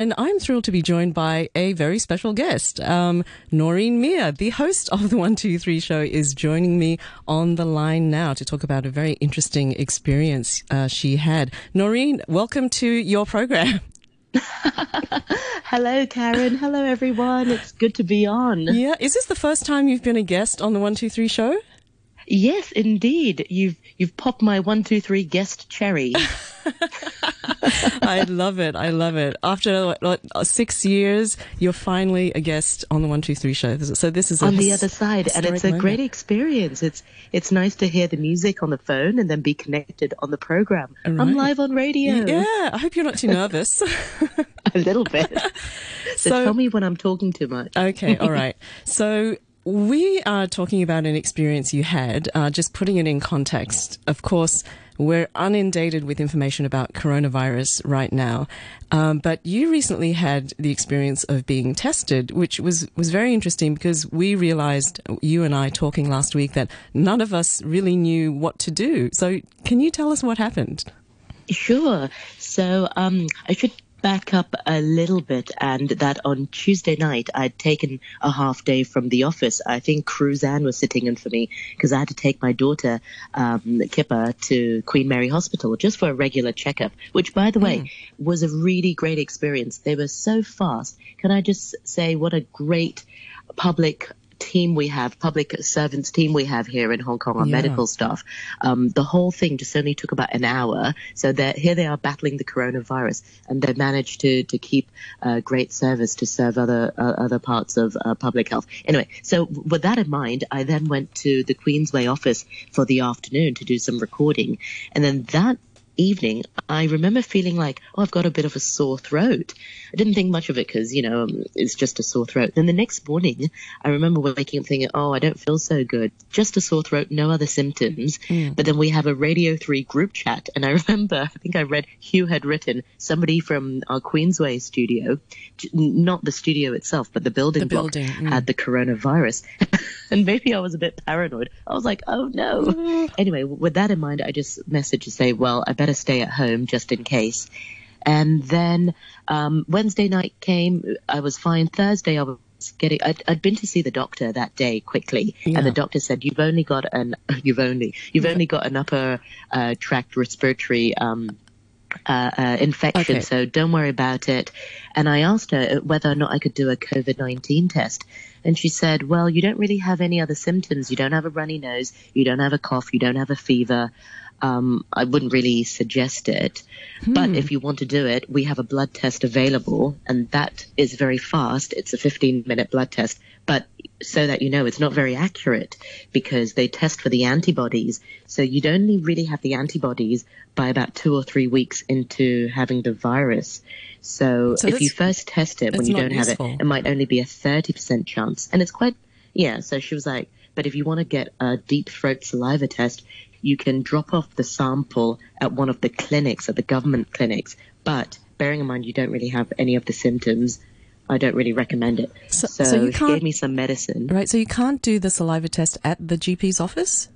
And I'm thrilled to be joined by a very special guest. Um, Noreen Mir, the host of the 123 show, is joining me on the line now to talk about a very interesting experience uh, she had. Noreen, welcome to your program. Hello, Karen. Hello, everyone. It's good to be on. Yeah. Is this the first time you've been a guest on the 123 show? Yes, indeed. You've you've popped my one two three guest cherry. I love it. I love it. After what, six years, you're finally a guest on the One Two Three show. So this is on the other side, and it's a moment. great experience. It's it's nice to hear the music on the phone and then be connected on the program. Right. I'm live on radio. Yeah, I hope you're not too nervous. a little bit. So, so tell me when I'm talking too much. Okay, all right. So we are talking about an experience you had, uh, just putting it in context. Of course, we're inundated with information about coronavirus right now, um, but you recently had the experience of being tested, which was, was very interesting because we realized, you and I talking last week, that none of us really knew what to do. So, can you tell us what happened? Sure. So, um, I should back up a little bit and that on Tuesday night I'd taken a half day from the office. I think Cruzanne was sitting in for me because I had to take my daughter, um, Kippa, to Queen Mary Hospital just for a regular checkup, which by the way mm. was a really great experience. They were so fast. Can I just say what a great public team we have, public servants team we have here in Hong Kong, our yeah. medical staff, um, the whole thing just only took about an hour. So that here they are battling the coronavirus, and they managed to to keep uh, great service to serve other uh, other parts of uh, public health. Anyway, so with that in mind, I then went to the Queensway office for the afternoon to do some recording, and then that evening, I remember feeling like, oh, I've got a bit of a sore throat. I didn't think much of it because, you know, um, it's just a sore throat. Then the next morning, I remember waking up thinking, oh, I don't feel so good. Just a sore throat, no other symptoms. Mm. But then we have a Radio 3 group chat. And I remember, I think I read Hugh had written somebody from our Queensway studio, not the studio itself, but the building, the building. Mm. had the coronavirus. and maybe I was a bit paranoid. I was like, oh no. anyway, with that in mind, I just messaged to say, well, I better stay at home just in case. And then um, Wednesday night came. I was fine. Thursday, I was getting. I'd, I'd been to see the doctor that day quickly, yeah. and the doctor said, "You've only got an. You've only. You've yeah. only got an upper uh, tract respiratory." Um, uh, uh, infection, okay. so don't worry about it. And I asked her whether or not I could do a COVID 19 test. And she said, Well, you don't really have any other symptoms. You don't have a runny nose. You don't have a cough. You don't have a fever um, I wouldn't really suggest it. Hmm. But if you want to do it, we have a blood test available, and that is very fast. It's a 15 minute blood test. But so that you know, it's not very accurate because they test for the antibodies. So you'd only really have the antibodies by about two or three weeks into having the virus. So, so if you first test it when you don't useful. have it, it might only be a 30% chance. And it's quite, yeah. So she was like, but if you want to get a deep throat saliva test, you can drop off the sample at one of the clinics, at the government clinics. But bearing in mind you don't really have any of the symptoms, I don't really recommend it. So, so, so you can't, gave me some medicine. Right, so you can't do the saliva test at the GP's office?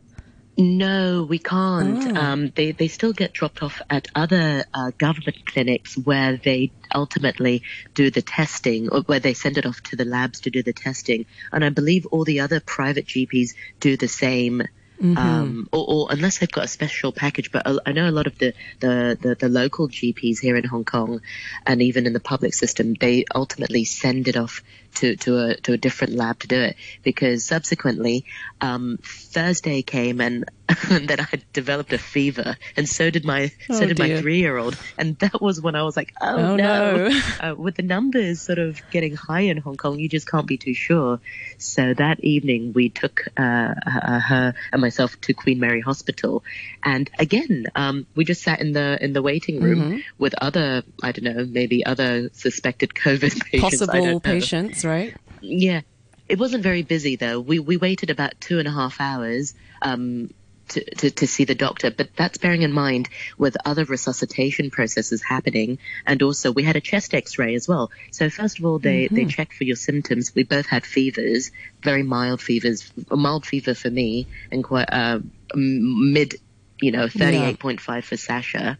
No, we can't. Oh. Um, they they still get dropped off at other uh, government clinics where they ultimately do the testing, or where they send it off to the labs to do the testing. And I believe all the other private GPs do the same. Mm-hmm. Um, or, or, unless they've got a special package. But I know a lot of the, the, the, the, local GPs here in Hong Kong and even in the public system, they ultimately send it off to, to a to a different lab to do it. Because subsequently um, Thursday came and, and then I developed a fever and so did my oh, so did dear. my three year old and that was when I was like oh, oh no, no. Uh, with the numbers sort of getting high in Hong Kong you just can't be too sure. So that evening we took uh, her and myself to Queen Mary Hospital. And again um, we just sat in the in the waiting room mm-hmm. with other I don't know maybe other suspected COVID patients. Possible patients right? Yeah. It wasn't very busy though. We we waited about two and a half hours um, to, to, to see the doctor, but that's bearing in mind with other resuscitation processes happening, and also we had a chest X-ray as well. So first of all, they mm-hmm. they checked for your symptoms. We both had fevers, very mild fevers, a mild fever for me, and quite uh, mid, you know, thirty eight point five for Sasha.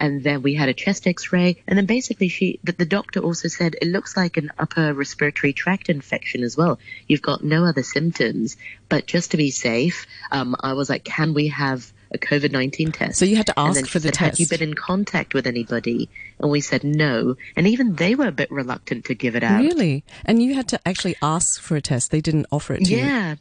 And then we had a chest X-ray, and then basically she, the, the doctor also said it looks like an upper respiratory tract infection as well. You've got no other symptoms, but just to be safe, um, I was like, can we have a COVID 19 test. So you had to ask for the said, test. Had you been in contact with anybody? And we said no. And even they were a bit reluctant to give it out. Really? And you had to actually ask for a test. They didn't offer it to you. Yeah.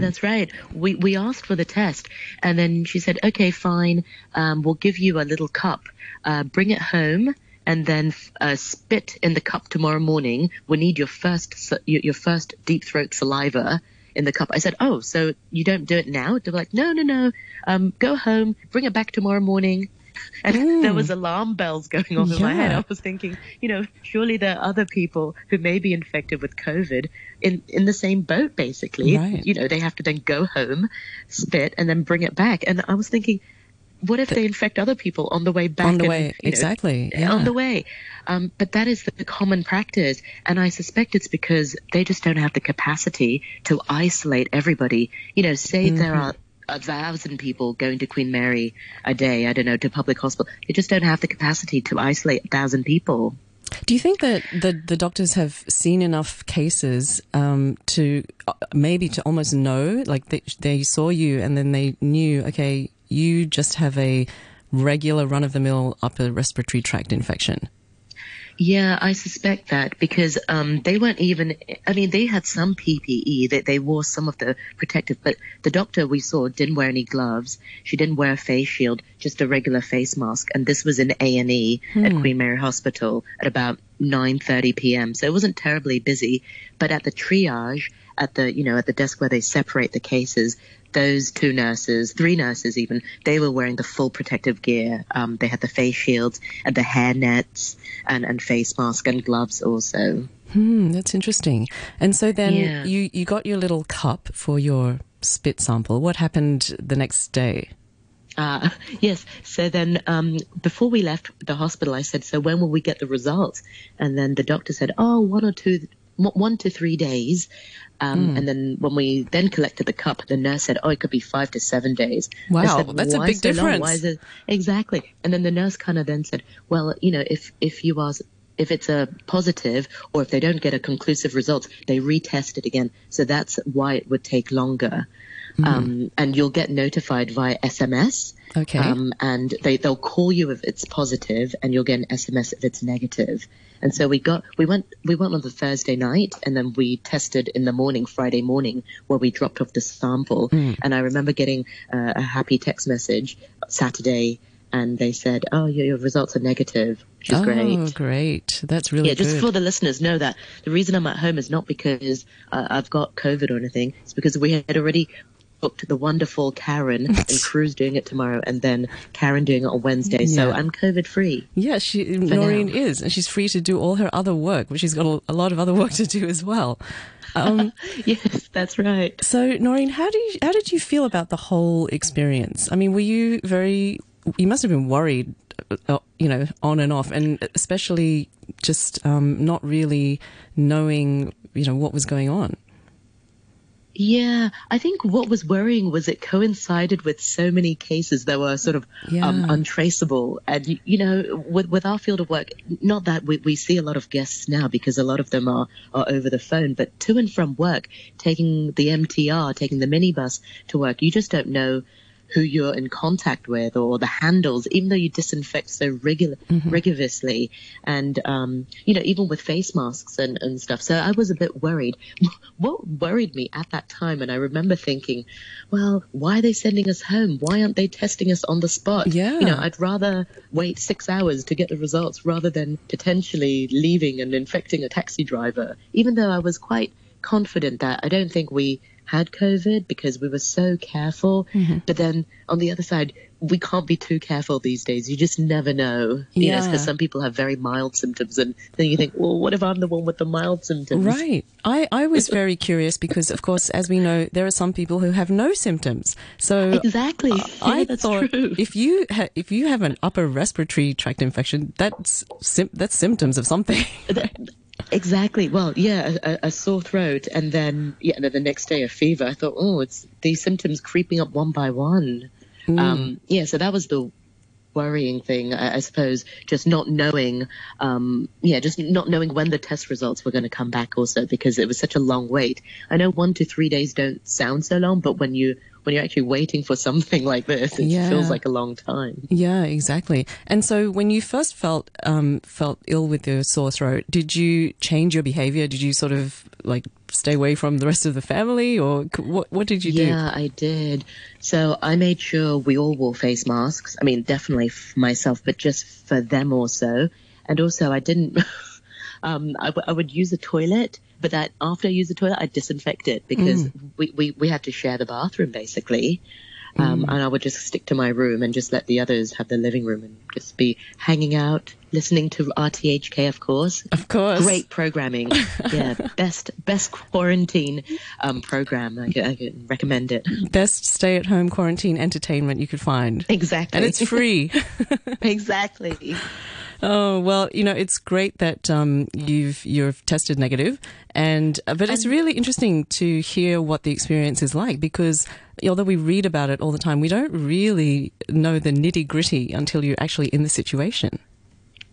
That's right. We we asked for the test, and then she said, "Okay, fine. Um, we'll give you a little cup. Uh, bring it home, and then uh, spit in the cup tomorrow morning. We need your first your first deep throat saliva in the cup." I said, "Oh, so you don't do it now?" They were like, "No, no, no. Um, go home. Bring it back tomorrow morning." And there was alarm bells going off in my head. I was thinking, you know, surely there are other people who may be infected with COVID in, in the same boat, basically. Right. You know, they have to then go home, spit, and then bring it back. And I was thinking, what if they infect other people on the way back? On the and, way, you know, exactly. Yeah. On the way. Um, but that is the common practice. And I suspect it's because they just don't have the capacity to isolate everybody. You know, say there Mm-hmm. are a thousand people going to Queen Mary a day, I don't know, to public hospital. They just don't have the capacity to isolate a thousand people. Do you think that the, the doctors have seen enough cases um, to uh, maybe to almost know, like they, they saw you and then they knew, okay, you just have a regular run of the mill upper respiratory tract infection? Yeah, I suspect that because um, they weren't even. I mean, they had some PPE. That they, wore some of the protective, but the doctor we saw didn't wear any gloves. She didn't wear a face shield, just a regular face mask. And this was in A and E at Queen Mary Hospital at about 9:30 p.m. So it wasn't terribly busy. But at the triage, at the you know at the desk where they separate the cases, those two nurses, three nurses even, they were wearing the full protective gear. Um, they had the face shields and the hair nets and, and face mask and gloves also. Hmm, that's interesting. And so then Yeah. you, you got your little cup for your spit sample. What happened the next day? Uh, yes. So then, um, before we left the hospital, I said, "So when will we get the results?" And then the doctor said, "Oh, one or two, one to three days." Um, And then when we then collected the cup, the nurse said, "Oh, it could be five to seven days." Wow, said, that's a big so difference." Why is it exactly? And then the nurse kind of then said, "Well, you know, if if you are." If it's a positive or if they don't get a conclusive result, they retest it again. So that's why it would take longer. Hmm. Um, and you'll get notified via SMS. Okay. Um, and they, they'll call you if it's positive and you'll get an SMS if it's negative. And so we got, we went, we went on the Thursday night and then we tested in the morning, Friday morning, where we dropped off the sample. And I remember getting uh, a happy text message Saturday and they said, oh, your, your results are negative, which is oh, great. great. That's really Yeah, just good. for the listeners know that the reason I'm at home is not because uh, I've got COVID or anything. It's because we had already booked the wonderful Karen and Cruz doing it tomorrow, and then Karen doing it on Wednesday. So I'm COVID free. Yeah, she Noreen now. is, and she's free to do all her other work, but she's got a, lot of other work to do as well. Um, yes, that's right. so, Noreen, how do you, how did you feel about the whole experience? I mean, were you very? You must have been worried, uh, you know, on and off, and especially just um, not really knowing, you know, what was going on. Yeah, I think what was worrying was it coincided with so many cases that were sort of um, untraceable. And, you know, with, with our field of work, not that we, we see a lot of guests now because a lot of them are, are over the phone, but to and from work, taking the MTR, taking the minibus to work, you just don't know who you're in contact with or the handles, even though you disinfect so regular, rigorously. And, um, you know, even with face masks and, and stuff. So I was a bit worried. What worried me at that time, and I remember thinking, well, why are they sending us home? Why aren't they testing us on the spot? Yeah. You know, I'd rather wait six hours to get the results rather than potentially leaving and infecting a taxi driver, even though I was quite confident that I don't think we had COVID because we were so careful. Mm-hmm. But then on the other side, we can't be too careful these days. You just never know. You know, Yeah. because some people have very mild symptoms and then you think, well, what if I'm the one with the mild symptoms? Right. I, I was very curious because, of course, as we know, there are some people who have no symptoms. So Exactly. I Yeah, that's thought true. if you ha- if you have an upper respiratory tract infection, that's sim- that's symptoms of something. Exactly. Well, yeah, a, a- sore throat, and then yeah, and then the next day a fever. I thought, oh, it's these symptoms creeping up one by one. Hmm. Um, yeah, so that was the worrying thing, I, I suppose, just not knowing, um, yeah, just not knowing when the test results were going to come back also because it was such a long wait. I know one to three days don't sound so long, but when you when you're actually waiting for something like this, it Yeah. feels like a long time. Yeah, exactly. And so, when you first felt um, felt ill with your sore throat, did you change your behavior? Did you sort of like stay away from the rest of the family, or what? What did you do? Yeah, I did. So I made sure we all wore face masks. I mean, definitely for myself, but just for them also. And also, I didn't. um, I, w- I would use a toilet, but that after I use the toilet, I disinfect it because we, we we had to share the bathroom basically. Um, and I would just stick to my room and just let the others have the living room and just be hanging out, listening to RTHK, of course. Of course. Great programming. yeah, best best quarantine um, program. I can, I can recommend it. Best stay at home quarantine entertainment you could find. Exactly. And it's free. exactly. Oh well, you know it's great that um, you've you've tested negative, and uh, but it's really interesting to hear what the experience is like because although we read about it all the time, we don't really know the nitty gritty until you're actually in the situation.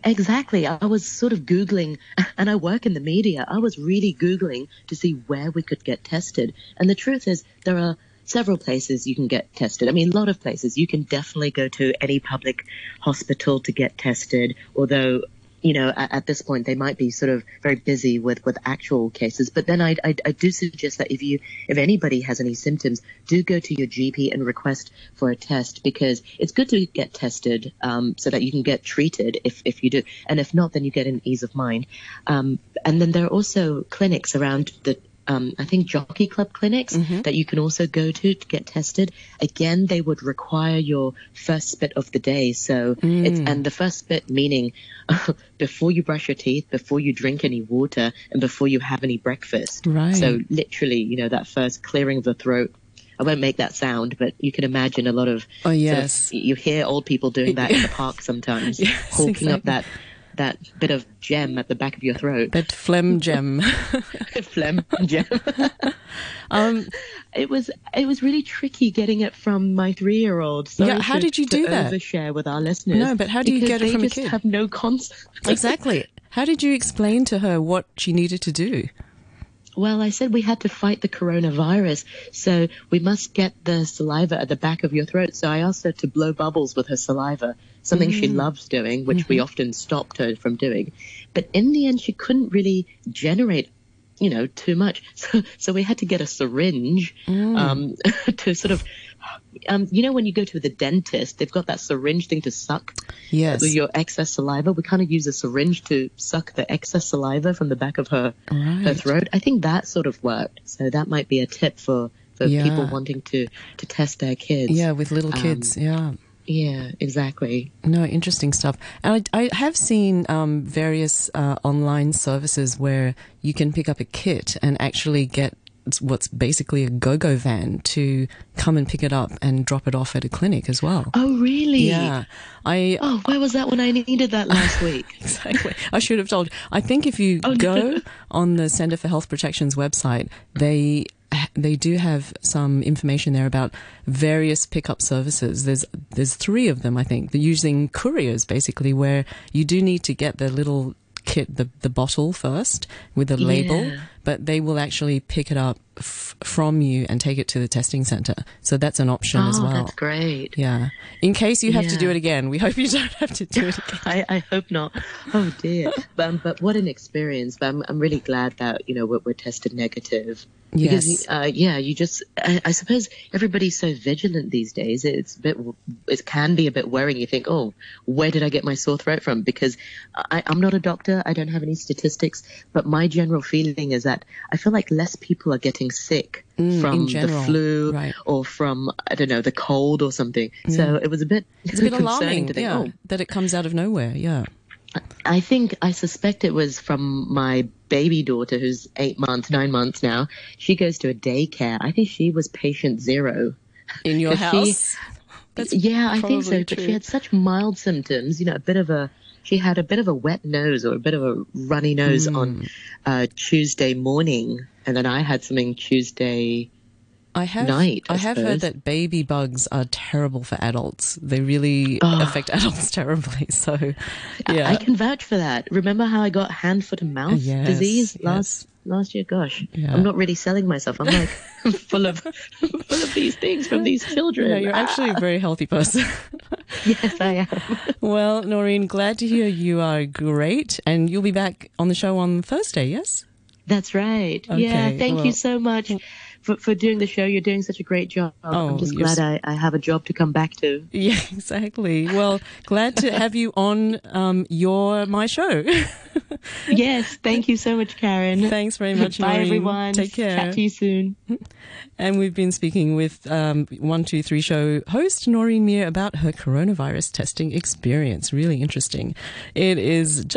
Exactly. I was sort of Googling, and I work in the media. I was really Googling to see where we could get tested. And the truth is, there are several places you can get tested. I mean, a lot of places. You can definitely go to any public hospital to get tested, although you know, at, at this point they might be sort of very busy with, with actual cases. But then I, I, I do suggest that if you, if anybody has any symptoms, do go to your GP and request for a test because it's good to get tested, um, so that you can get treated if, if you do. And if not, then you get an ease of mind. Um, and then there are also clinics around the, um, I think jockey club clinics that you can also go to to get tested. Again, they would require your first spit of the day. So it's, and the first spit meaning before you brush your teeth, before you drink any water, and before you have any breakfast. Right. So literally, you know, that first clearing of the throat. I won't make that sound, but you can imagine a lot of. Oh, sort of- yes. you hear old people doing that in the park sometimes, Yes, hawking up that that bit of gem at the back of your throat. That phlegm gem. phlegm gem. um, it was it was really tricky getting it from my three year old. Yeah, how did you do that? Overshare with our listeners. No, but how do you get it from a just kid? Have no concept. exactly. How did you explain to her what she needed to do? Well, I said we had to fight the coronavirus, so we must get the saliva at the back of your throat. So I asked her to blow bubbles with her saliva, something she loves doing, which we often stopped her from doing. But in the end, she couldn't really generate, you know, too much. So, so we had to get a syringe um, to sort of, um, you know, when you go to the dentist, they've got that syringe thing to suck Yes. your excess saliva. We kind of use a syringe to suck the excess saliva from the back of her her throat. I think that sort of worked. So that might be a tip for for Yeah. people wanting to to test their kids. Yeah, with little kids. yeah. Yeah, exactly. No, interesting stuff. And I, I have seen um, various uh, online services where you can pick up a kit and actually get what's basically a go-go van to come and pick it up and drop it off at a clinic as well. Oh, really? Yeah, I Oh, where was that when I needed that last week? exactly. I should have told. I think if you Oh, no. go on the Centre for Health Protection's website, they they do have some information there about various pickup services. There's there's three of them, I think. They're using couriers basically, where you do need to get the little kit, the the bottle first with a label, Yeah. but they will actually pick it up f- from you and take it to the testing centre. So that's an option as oh, well. that's great. Yeah. In case you have to do it again, we hope you don't have to do it again. I, I hope not. Oh dear. But, um, but what an experience. But I'm, I'm really glad that, you know, we're, we're tested negative. Yes. Because, uh, yeah, you just, I, I suppose everybody's so vigilant these days. It's a bit, it can be a bit worrying. You think, oh, where did I get my sore throat from? Because I, I'm not a doctor. I don't have any statistics, but my general feeling is that I feel like less people are getting sick Mm, from in the flu right. or from, I don't know, the cold or something. So it was a bit, It's a bit alarming, to think, yeah, oh, that it comes out of nowhere. Yeah. I think I suspect it was from my baby daughter who's eight months, nine months now. She goes to a daycare. I think she was patient zero. In your she- house. That's yeah, I think so. probably But she had such mild symptoms, you know, a bit of a, she had a bit of a wet nose or a bit of a runny nose Hmm. on uh, Tuesday morning. And then I had something Tuesday I have, night. I, I have heard that baby bugs are terrible for adults. They really oh. affect adults terribly. So, yeah, I, I, can vouch for that. Remember how I got hand, foot, and mouth yes, disease last yes. last year? Gosh, yeah. I'm not really selling myself. I'm like full of full of these things from these children. No, you're ah. actually a very healthy person. yes, I am. well, Noreen, glad to hear you are great, and you'll be back on the show on Thursday. Yes. That's right. Okay, yeah. Thank well, you so much for, for doing the show. You're doing such a great job. Oh, I'm just glad I, I have a job to come back to. Yeah, exactly. Well, glad to have you on um, your my show. yes, thank you so much, Karen. Thanks very much. Bye, Noreen. everyone. Take care. Chat to you soon. And we've been speaking with um, One Two Three Show host Noreen Mir about her coronavirus testing experience. Really interesting. It is. Just